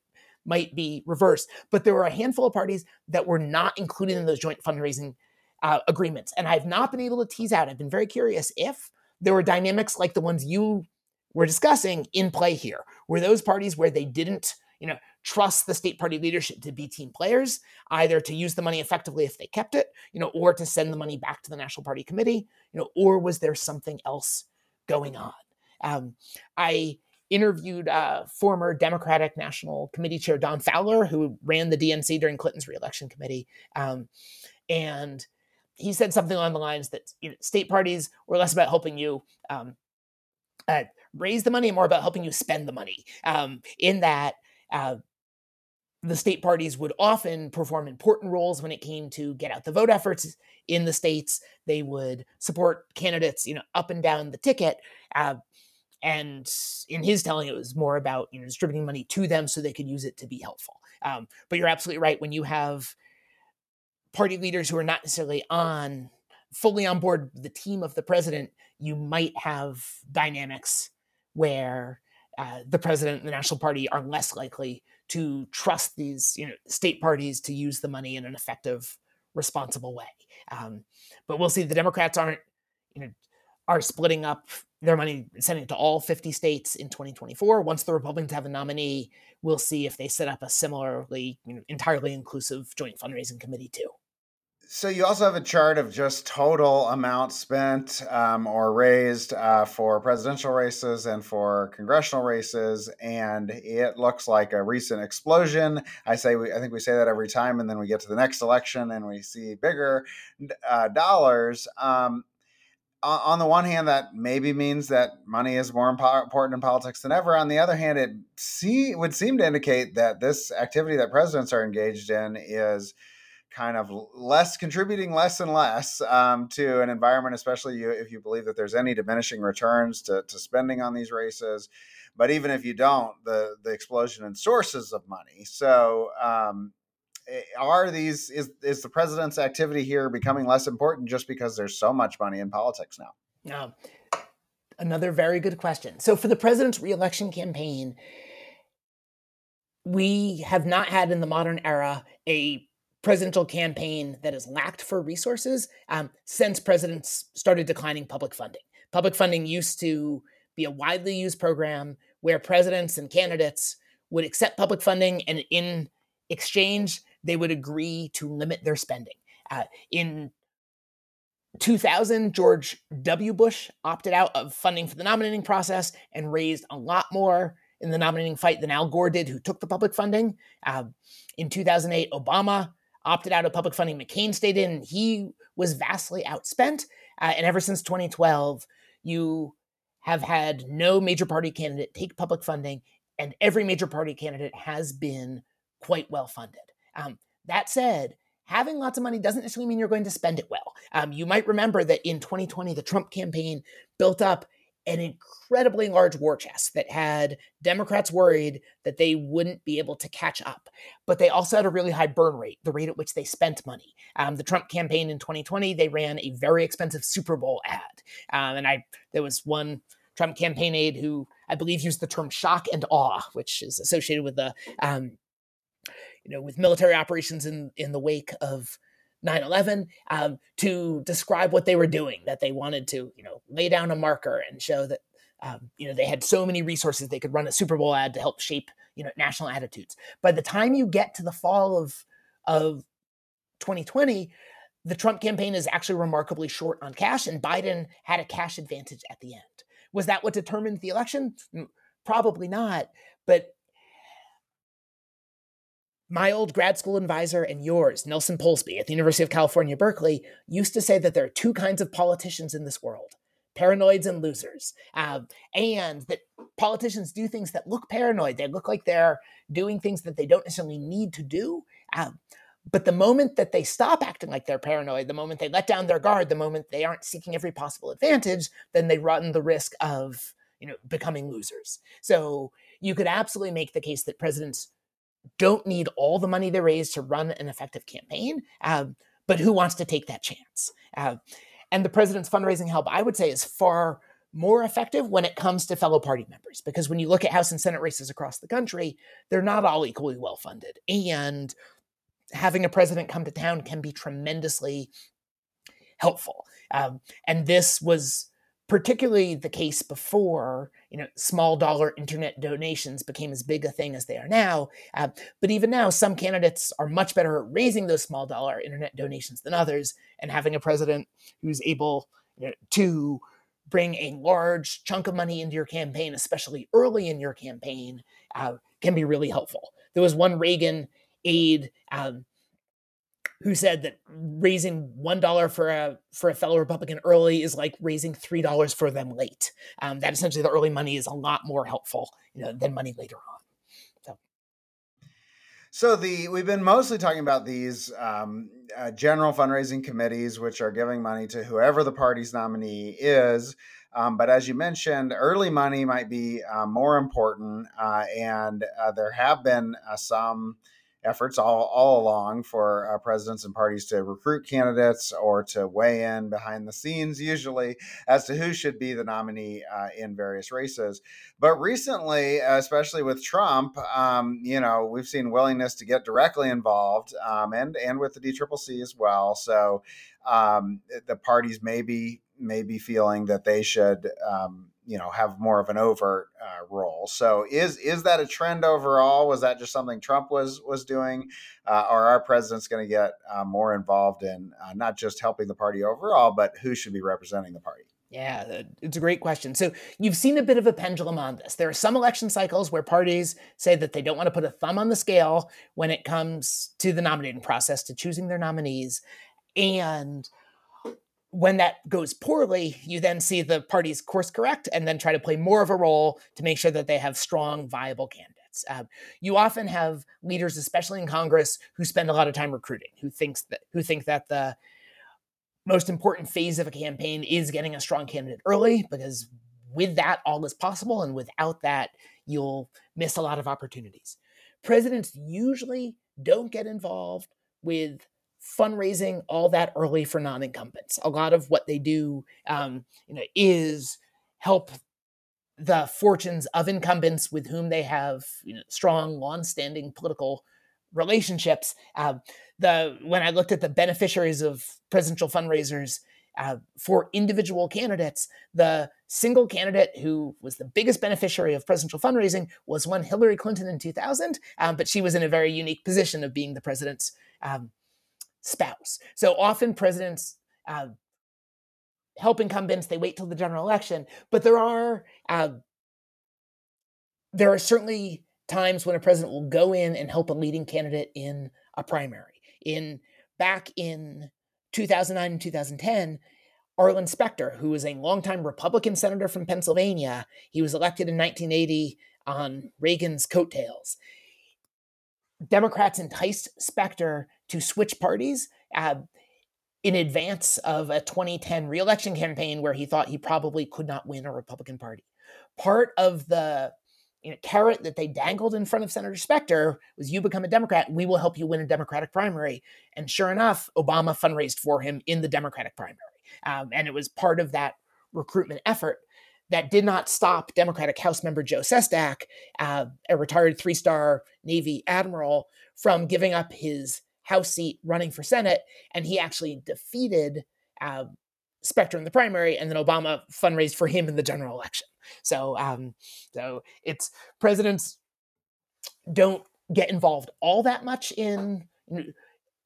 might be reversed, but there were a handful of parties that were not included in those joint fundraising uh, agreements. And I've not been able to tease out, I've been very curious if there were dynamics like the ones you were discussing in play here. Were those parties where they didn't, you know, trust the state party leadership to be team players, either to use the money effectively if they kept it, you know, or to send the money back to the National Party Committee, you know, or was there something else going on? Um, I interviewed uh, former Democratic National Committee Chair Don Fowler, who ran the DNC during Clinton's reelection committee, um, and he said something along the lines that you know, state parties were less about helping you um, uh, raise the money and more about helping you spend the money. Um, in that, uh, the state parties would often perform important roles when it came to get out the vote efforts in the states. They would support candidates, you know, up and down the ticket. And in his telling, it was more about you know distributing money to them so they could use it to be helpful. Um, but you're absolutely right. When you have party leaders who are not necessarily on fully on board the team of the president, you might have dynamics where uh, the president and the national party are less likely to trust these you know state parties to use the money in an effective responsible way um, but we'll see the democrats aren't you know are splitting up their money sending it to all 50 states in 2024 once the republicans have a nominee we'll see if they set up a similarly you know, entirely inclusive joint fundraising committee too So you also have a chart of just total amount spent um, or raised uh, for presidential races and for congressional races, and it looks like a recent explosion. I say we, I think we say that every time, and then we get to the next election and we see bigger uh, dollars. Um, on the one hand, that maybe means that money is more important in politics than ever. On the other hand, it see, would seem to indicate that this activity that presidents are engaged in is kind of less contributing less and less um, to an environment, especially you, if you believe that there's any diminishing returns to, to spending on these races. But even if you don't, the the explosion in sources of money. So um, are these is is the president's activity here becoming less important just because there's so much money in politics now? Now, another very good question. So for the president's reelection campaign, we have not had in the modern era a presidential campaign that has lacked for resources um, since presidents started declining public funding. Public funding used to be a widely used program where presidents and candidates would accept public funding and in exchange, they would agree to limit their spending. Uh, in 2000, George W. Bush opted out of funding for the nominating process and raised a lot more in the nominating fight than Al Gore did, who took the public funding. Uh, in 2008, Obama opted out of public funding. McCain stayed in. He was vastly outspent. Uh, and ever since 2012, you have had no major party candidate take public funding, and every major party candidate has been quite well funded. Um, that said, having lots of money doesn't necessarily mean you're going to spend it well. Um, you might remember that in 2020, the Trump campaign built up an incredibly large war chest that had Democrats worried that they wouldn't be able to catch up. But they also had a really high burn rate, the rate at which they spent money. Um, the Trump campaign in 2020, they ran a very expensive Super Bowl ad. Um, and I there was one Trump campaign aide who I believe used the term shock and awe, which is associated with the um, you know with military operations in in the wake of 9-11 um, to describe what they were doing that they wanted to you know lay down a marker and show that um, you know they had so many resources they could run a super bowl ad to help shape you know national attitudes. By the time you get to the fall of of 2020 the trump campaign is actually remarkably short on cash and biden had a cash advantage at the end. Was that what determined the election? Probably not but my old grad school advisor and yours, Nelson Polsby at the University of California, Berkeley, used to say that there are two kinds of politicians in this world paranoids and losers. Um, and that politicians do things that look paranoid. They look like they're doing things that they don't necessarily need to do. Um, but the moment that they stop acting like they're paranoid, the moment they let down their guard, the moment they aren't seeking every possible advantage, then they run the risk of you know becoming losers. So you could absolutely make the case that presidents don't need all the money they raise to run an effective campaign, uh, but who wants to take that chance? Uh, and the president's fundraising help, I would say, is far more effective when it comes to fellow party members, because when you look at House and Senate races across the country, they're not all equally well funded. And having a president come to town can be tremendously helpful. Um, and this was particularly the case before you know small dollar internet donations became as big a thing as they are now uh, but even now some candidates are much better at raising those small dollar internet donations than others and having a president who's able you know, to bring a large chunk of money into your campaign especially early in your campaign uh, can be really helpful. There was one reagan aide um, who said that raising one dollar for a for a fellow Republican early is like raising three dollars for them late. Um, that essentially the early money is a lot more helpful you know, than money later on. So. So the we've been mostly talking about these um, uh, general fundraising committees, which are giving money to whoever the party's nominee is. Um, but as you mentioned, early money might be uh, more important, uh, and uh, there have been uh, some efforts all, all along for uh, presidents and parties to recruit candidates or to weigh in behind the scenes, usually as to who should be the nominee uh, in various races. But recently, especially with Trump, um, you know, we've seen willingness to get directly involved, um, and and with the DCCC as well. So um, the parties may be maybe feeling that they should, um, you know, have more of an overt uh, role. So is is that a trend overall? Was that just something Trump was was doing, uh, or our president's going to get uh, more involved in uh, not just helping the party overall, but who should be representing the party? Yeah, it's a great question. So you've seen a bit of a pendulum on this. There are some election cycles where parties say that they don't want to put a thumb on the scale when it comes to the nominating process, to choosing their nominees. And when that goes poorly, you then see the parties course correct and then try to play more of a role to make sure that they have strong, viable candidates. Uh, you often have leaders, especially in Congress, who spend a lot of time recruiting, who thinks that who think that the most important phase of a campaign is getting a strong candidate early, because with that, all is possible, and without that, you'll miss a lot of opportunities. Presidents usually don't get involved with fundraising all that early for non-incumbents. A lot of what they do, um, you know, is help the fortunes of incumbents with whom they have you know, strong, long-standing political relationships. Uh, the when I looked at the beneficiaries of presidential fundraisers uh, for individual candidates, the single candidate who was the biggest beneficiary of presidential fundraising was one Hillary Clinton in 2000, um, but she was in a very unique position of being the president's um, spouse. So often presidents uh, help incumbents; they wait till the general election. But there are uh, there are certainly times when a president will go in and help a leading candidate in a primary. In back in 2009 and 2010, Arlen Specter, who was a longtime Republican senator from Pennsylvania, he was elected in 1980 on Reagan's coattails. Democrats enticed Specter to switch parties uh, in advance of a 2010 reelection campaign where he thought he probably could not win a Republican Party. Part of the you know, carrot that they dangled in front of Senator Specter was you become a Democrat, we will help you win a Democratic primary. And sure enough, Obama fundraised for him in the Democratic primary. Um, and it was part of that recruitment effort that did not stop Democratic House member Joe Sestak, uh, a retired three star Navy admiral, from giving up his House seat running for Senate. And he actually defeated uh, Specter in the primary, and then Obama fundraised for him in the general election. So, um, so it's presidents don't get involved all that much in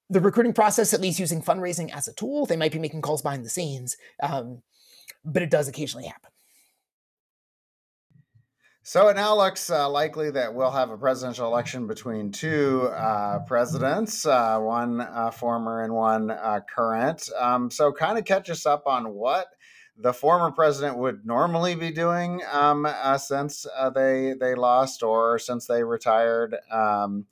the recruiting process, at least using fundraising as a tool. They might be making calls behind the scenes, um, but it does occasionally happen. So it now looks uh, likely that we'll have a presidential election between two uh, presidents, uh, one uh, former and one uh, current. Um, so, kind of catch us up on what the former president would normally be doing um, uh, since they they lost or since they retired um,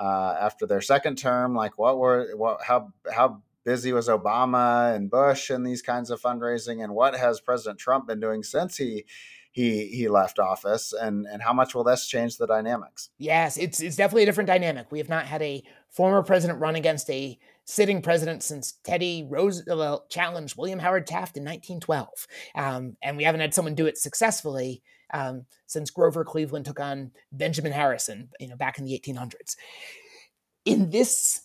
after their second term. Like, what were what how how busy was Obama and Bush and these kinds of fundraising, and what has President Trump been doing since he he he left office and and how much will this change the dynamics? Yes it's it's definitely a different dynamic. We have not had a former president run against a sitting president since teddy roosevelt challenged william howard taft in 1912 um, and we haven't had someone do it successfully um, since grover cleveland took on benjamin harrison you know back in the 1800s in this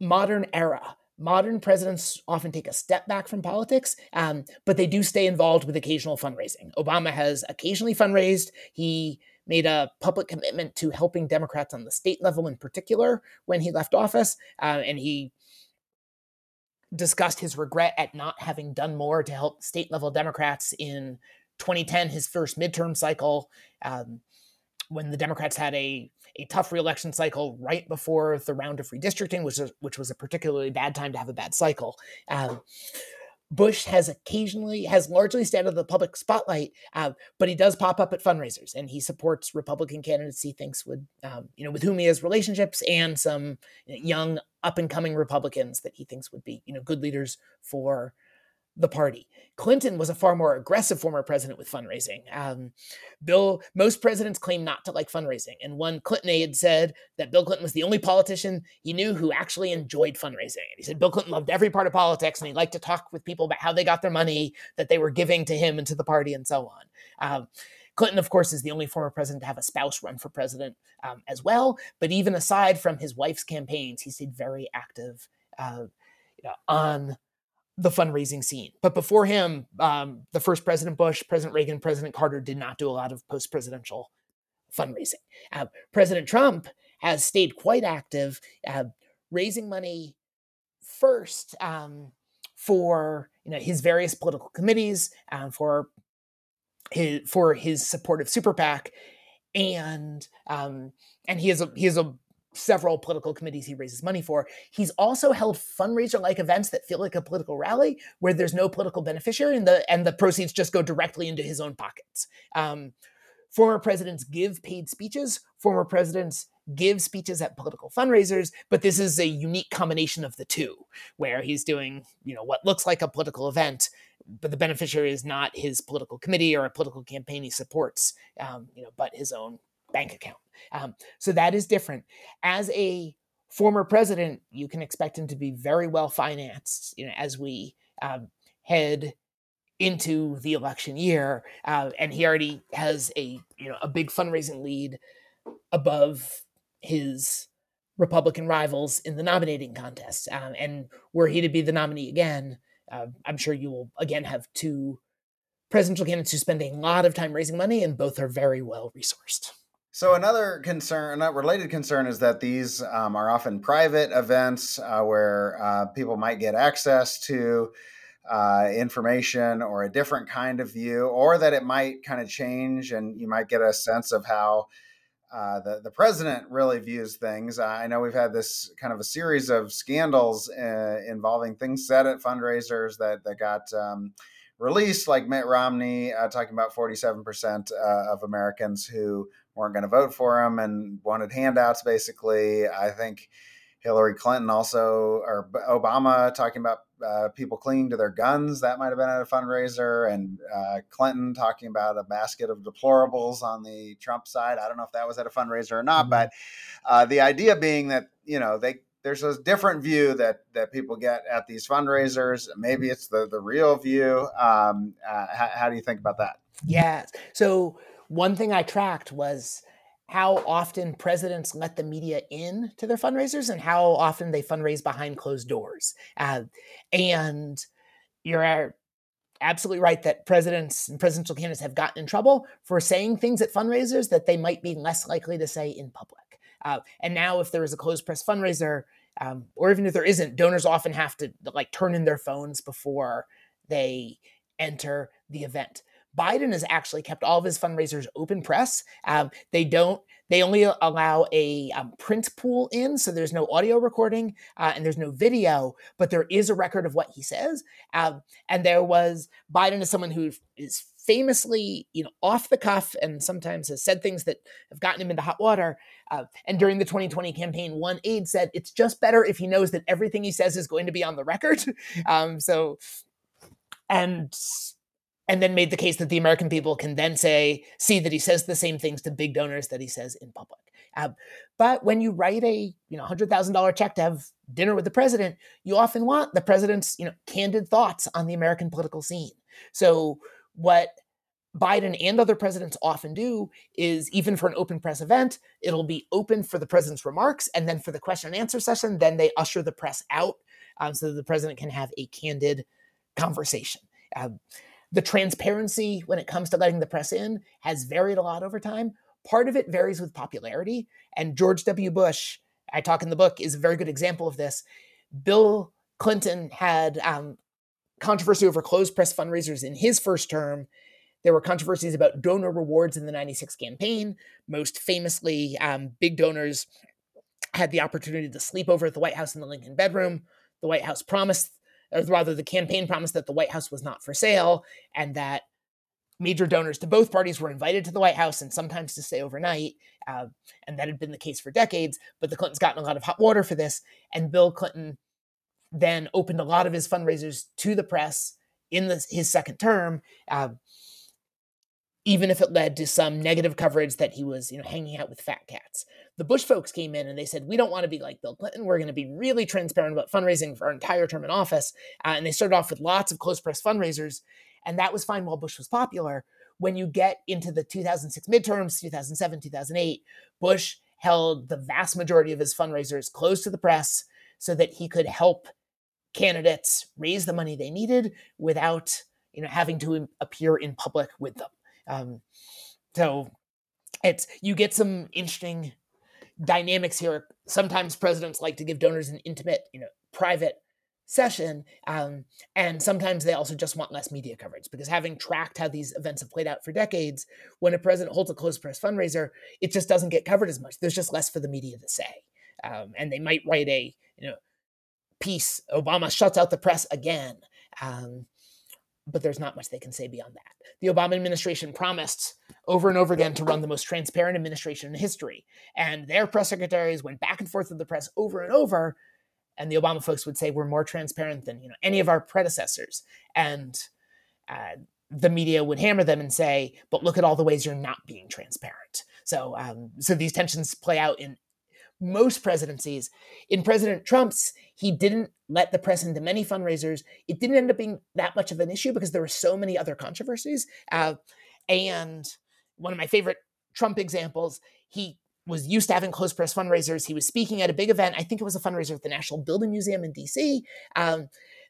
modern era modern presidents often take a step back from politics, um, but they do stay involved with occasional fundraising. Obama has occasionally fundraised. He made a public commitment to helping Democrats on the state level in particular when he left office, uh, and he discussed his regret at not having done more to help state level Democrats in 2010, his first midterm cycle. Um, when the Democrats had a a tough reelection cycle right before the round of redistricting, which was, which was a particularly bad time to have a bad cycle. Um, Bush has occasionally, has largely stayed out of the public spotlight, uh, but he does pop up at fundraisers and he supports Republican candidates he thinks would, um, you know, with whom he has relationships and some young up and coming Republicans that he thinks would be, you know, good leaders for the party. Clinton was a far more aggressive former president with fundraising. Um, Bill, most presidents claim not to like fundraising, and one Clinton aide said that Bill Clinton was the only politician he knew who actually enjoyed fundraising. And he said Bill Clinton loved every part of politics, and he liked to talk with people about how they got their money that they were giving to him and to the party, and so on. Um, Clinton, of course, is the only former president to have a spouse run for president um, as well. But even aside from his wife's campaigns, he stayed very active uh, you know, on the fundraising scene. But before him, um, the first President Bush, President Reagan, President Carter did not do a lot of post presidential fundraising. Uh, President Trump has stayed quite active, uh, raising money first um, for you know his various political committees, um, for his for his supportive super PAC, and um, and he has a he has a several political committees he raises money for. He's also held fundraiser like events that feel like a political rally where there's no political beneficiary and the and the proceeds just go directly into his own pockets. Um, former presidents give paid speeches. Former presidents give speeches at political fundraisers, but this is a unique combination of the two, where he's doing, you know, what looks like a political event, but the beneficiary is not his political committee or a political campaign he supports, um, you know, but his own bank account. Um, so that is different. As a former president, you can expect him to be very well financed, you know, as we um, head into the election year, uh, and he already has a you know a big fundraising lead above his Republican rivals in the nominating contest. Um, and were he to be the nominee again, uh, I'm sure you will again have two presidential candidates who spend a lot of time raising money, and both are very well resourced. So another concern, a related concern, is that these um, are often private events uh, where uh, people might get access to uh, information or a different kind of view, or that it might kind of change, and you might get a sense of how uh, the the president really views things. I know we've had this kind of a series of scandals uh, involving things said at fundraisers that that got. Um, released like Mitt Romney uh, talking about 47% uh, of Americans who weren't going to vote for him and wanted handouts basically. I think hillary clinton also or obama talking about uh, people clinging to their guns that might have been at a fundraiser and uh, clinton talking about a basket of deplorables on the trump side. I don't know if that was at a fundraiser or not mm-hmm. but uh, the idea being that you know they there's a different view that that people get at these fundraisers. Maybe it's the the real view. Um, uh, how, how do you think about that? Yeah so one thing I tracked was how often presidents let the media in to their fundraisers and how often they fundraise behind closed doors. Uh, and you're absolutely right that presidents and presidential candidates have gotten in trouble for saying things at fundraisers that they might be less likely to say in public. Uh, and now, if there is a closed press fundraiser, um, or even if there isn't, donors often have to like turn in their phones before they enter the event. Biden has actually kept all of his fundraisers open press. Um, they don't. They only allow a um, print pool in, so there's no audio recording uh, and there's no video, but there is a record of what he says. Um, and there was Biden is someone who is famously, you know, off the cuff and sometimes has said things that have gotten him into hot water. Uh, and during the 2020 campaign, one aide said it's just better if he knows that everything he says is going to be on the record. Um, so, and and then made the case that the American people can then say, see that he says the same things to big donors that he says in public. Uh, but when you write a you know hundred thousand dollar check to have dinner with the president, you often want the president's you know candid thoughts on the American political scene. So what Biden and other presidents often do is even for an open press event, it'll be open for the president's remarks, and then for the question and answer session, then they usher the press out um, so that the president can have a candid conversation. Uh, the transparency when it comes to letting the press in has varied a lot over time. Part of it varies with popularity. And George W. Bush, I talk in the book, is a very good example of this. Bill Clinton had um, controversy over closed press fundraisers in his first term. There were controversies about donor rewards in the 96 campaign. Most famously, um, big donors had the opportunity to sleep over at the White House in the Lincoln bedroom. The White House promised or rather, the campaign promised that the White House was not for sale and that major donors to both parties were invited to the White House and sometimes to stay overnight. Uh, and that had been the case for decades. But the Clintons gotten a lot of hot water for this. And Bill Clinton then opened a lot of his fundraisers to the press in the, his second term. Uh, even if it led to some negative coverage that he was, you know, hanging out with fat cats. The Bush folks came in and they said, "We don't want to be like Bill Clinton. We're going to be really transparent about fundraising for our entire term in office." Uh, and they started off with lots of close press fundraisers, and that was fine while Bush was popular. When you get into the 2006 midterms, 2007, 2008, Bush held the vast majority of his fundraisers close to the press so that he could help candidates raise the money they needed without you know having to appear in public with them. Um, so it's you get some interesting dynamics here. Sometimes presidents like to give donors an intimate, you know, private session. Um, and sometimes they also just want less media coverage because having tracked how these events have played out for decades, when a president holds a closed press fundraiser, it just doesn't get covered as much. There's just less for the media to say. Um, and they might write a, you know, piece, Obama shuts out the press again. Um, but there's not much they can say beyond that. The Obama administration promised over and over again to run the most transparent administration in history. And their press secretaries went back and forth with the press over and over and the Obama folks would say we're more transparent than you know any of our predecessors, and uh, the media would hammer them and say, "But look at all the ways you're not being transparent." So, um, so these tensions play out in most presidencies. In President Trump's, he didn't let the press into many fundraisers. It didn't end up being that much of an issue because there were so many other controversies. Uh, and one of my favorite Trump examples, he was used to having closed press fundraisers. He was speaking at a big event. I think it was a fundraiser at the National Building Museum in DC. Um,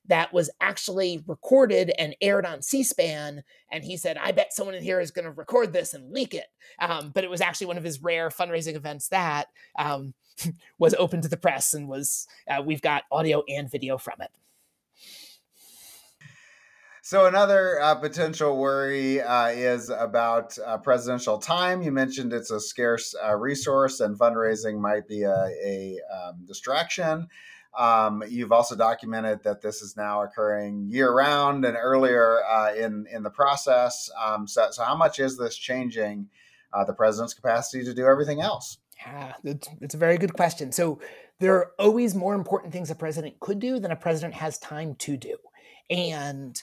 that was actually recorded and aired on C-SPAN. And he said, "I bet someone in here is going to record this and leak it." Um, but it was actually one of his rare fundraising events that um, was open to the press and was uh, we've got audio and video from it. So another uh, potential worry uh, is about uh, presidential time. You mentioned it's a scarce uh, resource, and fundraising might be a, a um, distraction. Um, you've also documented that this is now occurring year round and earlier uh, in in the process. Um, so, so, how much is this changing uh, the president's capacity to do everything else? Yeah, it's, it's a very good question. So there are always more important things a president could do than a president has time to do, and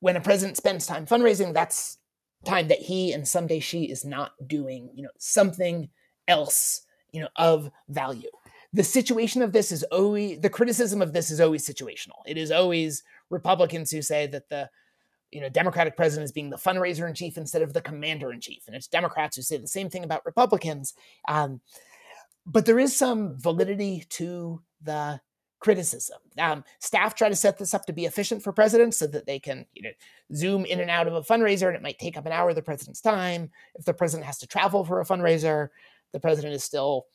when a president spends time fundraising, that's time that he and someday she is not doing, you know, something else, you know, of value. The situation of this is always the criticism of this is always situational. It is always Republicans who say that the you know Democratic president is being the fundraiser in chief instead of the commander in chief, and it's Democrats who say the same thing about Republicans. Um, but there is some validity to the criticism. Um, staff try to set this up to be efficient for presidents so that they can, you know, zoom in and out of a fundraiser, and it might take up an hour of the president's time. If the president has to travel for a fundraiser, the president is still,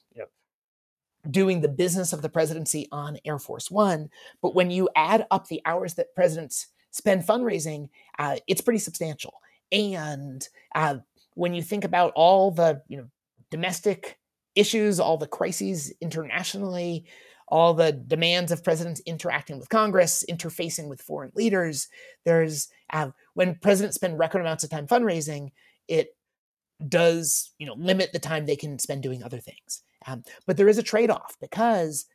doing the business of the presidency on Air Force One. But when you add up the hours that presidents spend fundraising, uh, it's pretty substantial. And uh, when you think about all the, you know, domestic issues, all the crises internationally, all the demands of presidents interacting with Congress, interfacing with foreign leaders. There's uh, when presidents spend record amounts of time fundraising, it does you know limit the time they can spend doing other things. Um, but there is a trade-off because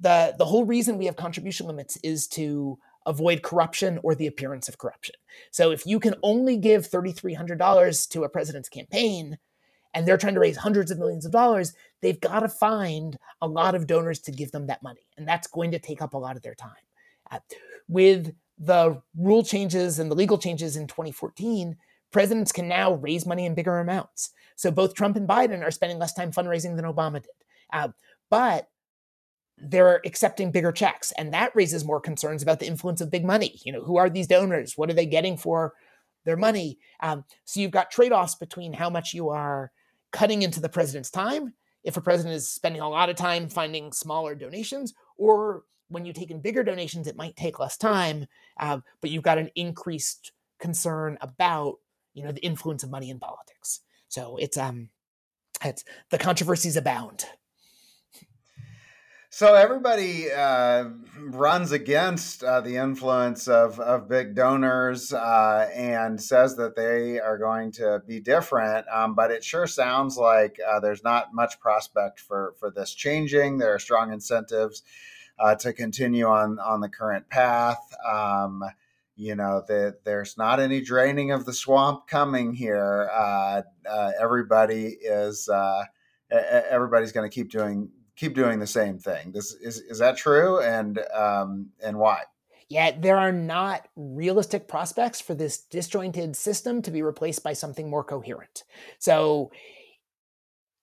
the the whole reason we have contribution limits is to avoid corruption or the appearance of corruption. So if you can only give $3,300 to a president's campaign, and they're trying to raise hundreds of millions of dollars, they've got to find a lot of donors to give them that money. And that's going to take up a lot of their time. Uh, with the rule changes and the legal changes in 2014, presidents can now raise money in bigger amounts. So both Trump and Biden are spending less time fundraising than Obama did. Uh, but they're accepting bigger checks. And that raises more concerns about the influence of big money. You know, who are these donors? What are they getting for their money? Um, so you've got trade offs between how much you are cutting into the president's time if a president is spending a lot of time finding smaller donations, or when you take in bigger donations, it might take less time, uh, but you've got an increased concern about you know the influence of money in politics. So it's um, it's the controversies abound. So everybody uh, runs against uh, the influence of, of big donors uh, and says that they are going to be different. Um, but it sure sounds like uh, there's not much prospect for, for this changing. There are strong incentives uh, to continue on, on the current path. Um, you know that there's not any draining of the swamp coming here. Uh, everybody is everybody's going to keep doing keep doing the same thing. This is is that true, and um, and why? Yeah, there are not realistic prospects for this disjointed system to be replaced by something more coherent. So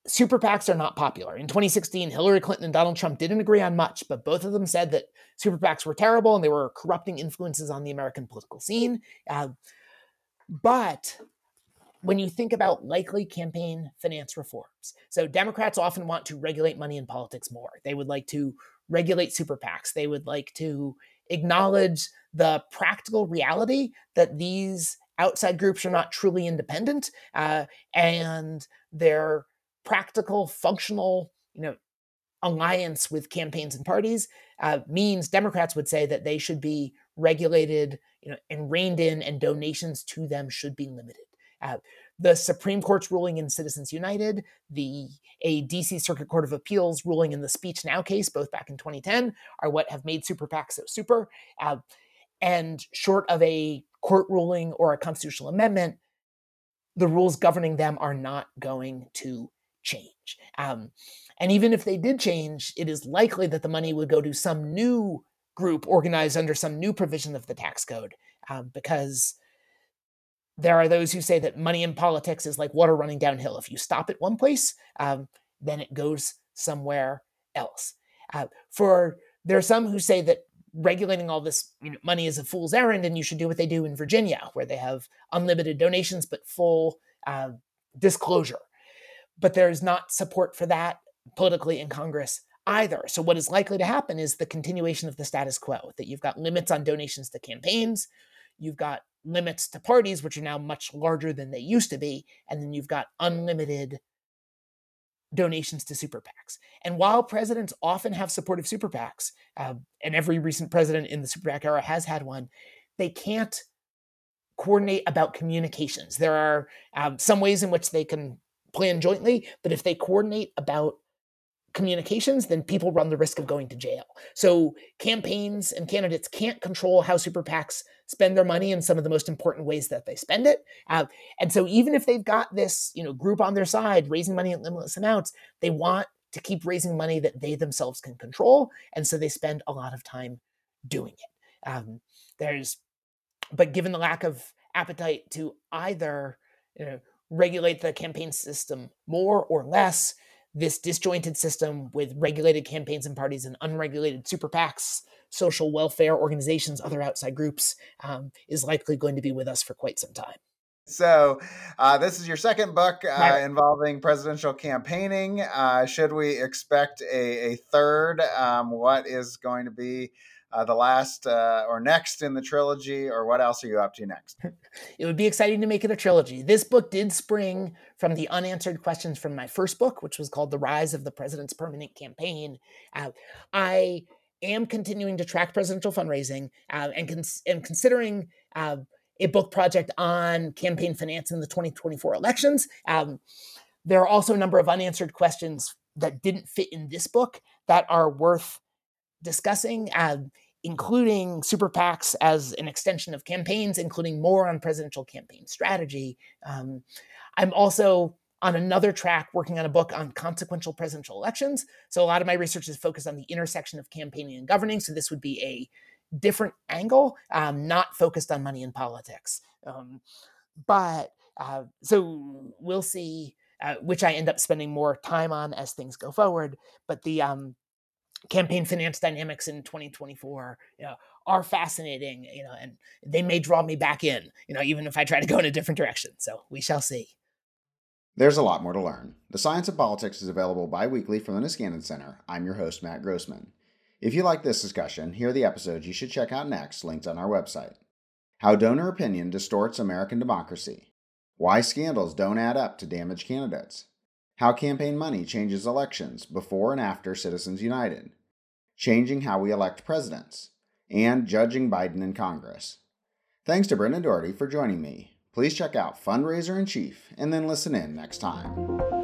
super PACs are not popular. In 2016, Hillary Clinton and Donald Trump didn't agree on much, but both of them said that super PACs were terrible and they were corrupting influences on the American political scene. Uh, but when you think about likely campaign finance reforms, so Democrats often want to regulate money in politics more. They would like to regulate super PACs. They would like to acknowledge the practical reality that these outside groups are not truly independent uh, and they're practical, functional, you know, alliance with campaigns and parties uh, means Democrats would say that they should be regulated, you know, and reined in, and donations to them should be limited. Uh, the Supreme Court's ruling in Citizens United, the a DC Circuit Court of Appeals ruling in the Speech Now case, both back in 2010, are what have made super PACs so super. Uh, and short of a court ruling or a constitutional amendment, the rules governing them are not going to change. Um, and even if they did change, it is likely that the money would go to some new group organized under some new provision of the tax code um, because there are those who say that money in politics is like water running downhill. If you stop at one place, um, then it goes somewhere else. Uh, for there are some who say that regulating all this you know, money is a fool's errand, and you should do what they do in Virginia, where they have unlimited donations but full uh, disclosure but there's not support for that politically in Congress either. So, what is likely to happen is the continuation of the status quo that you've got limits on donations to campaigns, you've got limits to parties, which are now much larger than they used to be, and then you've got unlimited donations to super PACs. And while presidents often have supportive super PACs, uh, and every recent president in the super PAC era has had one, they can't coordinate about communications. There are um, some ways in which they can plan jointly, but if they coordinate about communications, then people run the risk of going to jail. So campaigns and candidates can't control how super PACs spend their money in some of the most important ways that they spend it. Uh, and so even if they've got this, you know, group on their side raising money at limitless amounts, they want to keep raising money that they themselves can control, and so they spend a lot of time doing it. Um, there's, but given the lack of appetite to either you know, regulate the campaign system more or less. This disjointed system with regulated campaigns and parties and unregulated super PACs, social welfare organizations, other outside groups um, is likely going to be with us for quite some time. So, uh, this is your second book uh, involving presidential campaigning. Uh, should we expect a, a third? Um, what is going to be uh, the last uh, or next in the trilogy, or what else are you up to next? it would be exciting to make it a trilogy. This book did spring from the unanswered questions from my first book, which was called The Rise of the President's Permanent Campaign. Uh, I am continuing to track presidential fundraising uh, and, cons- considering uh, a book project on campaign finance in the 2024 elections. Um, there are also a number of unanswered questions that didn't fit in this book that are worth discussing, uh, including super PACs as an extension of campaigns, including more on presidential campaign strategy. Um, I'm also on another track working on a book on consequential presidential elections. So a lot of my research is focused on the intersection of campaigning and governing. So this would be a different angle, um, not focused on money in politics. Um, but uh, so we'll see uh, which I end up spending more time on as things go forward. But the um, campaign finance dynamics in 2024 you know, are fascinating, you know, and they may draw me back in, you know, even if I try to go in a different direction. So we shall see. There's a lot more to learn. The Science of Politics is available bi weekly from the Niskanen Center. I'm your host, Matt Grossmann. If you like this discussion, here are the episodes you should check out next, linked on our website. How donor opinion distorts American democracy. Why scandals don't add up to damage candidates how campaign money changes elections before and after Citizens United, changing how we elect presidents, and judging Biden in Congress. Thanks to Brendan Doherty for joining me. Please check out Fundraiser in Chief and then listen in next time.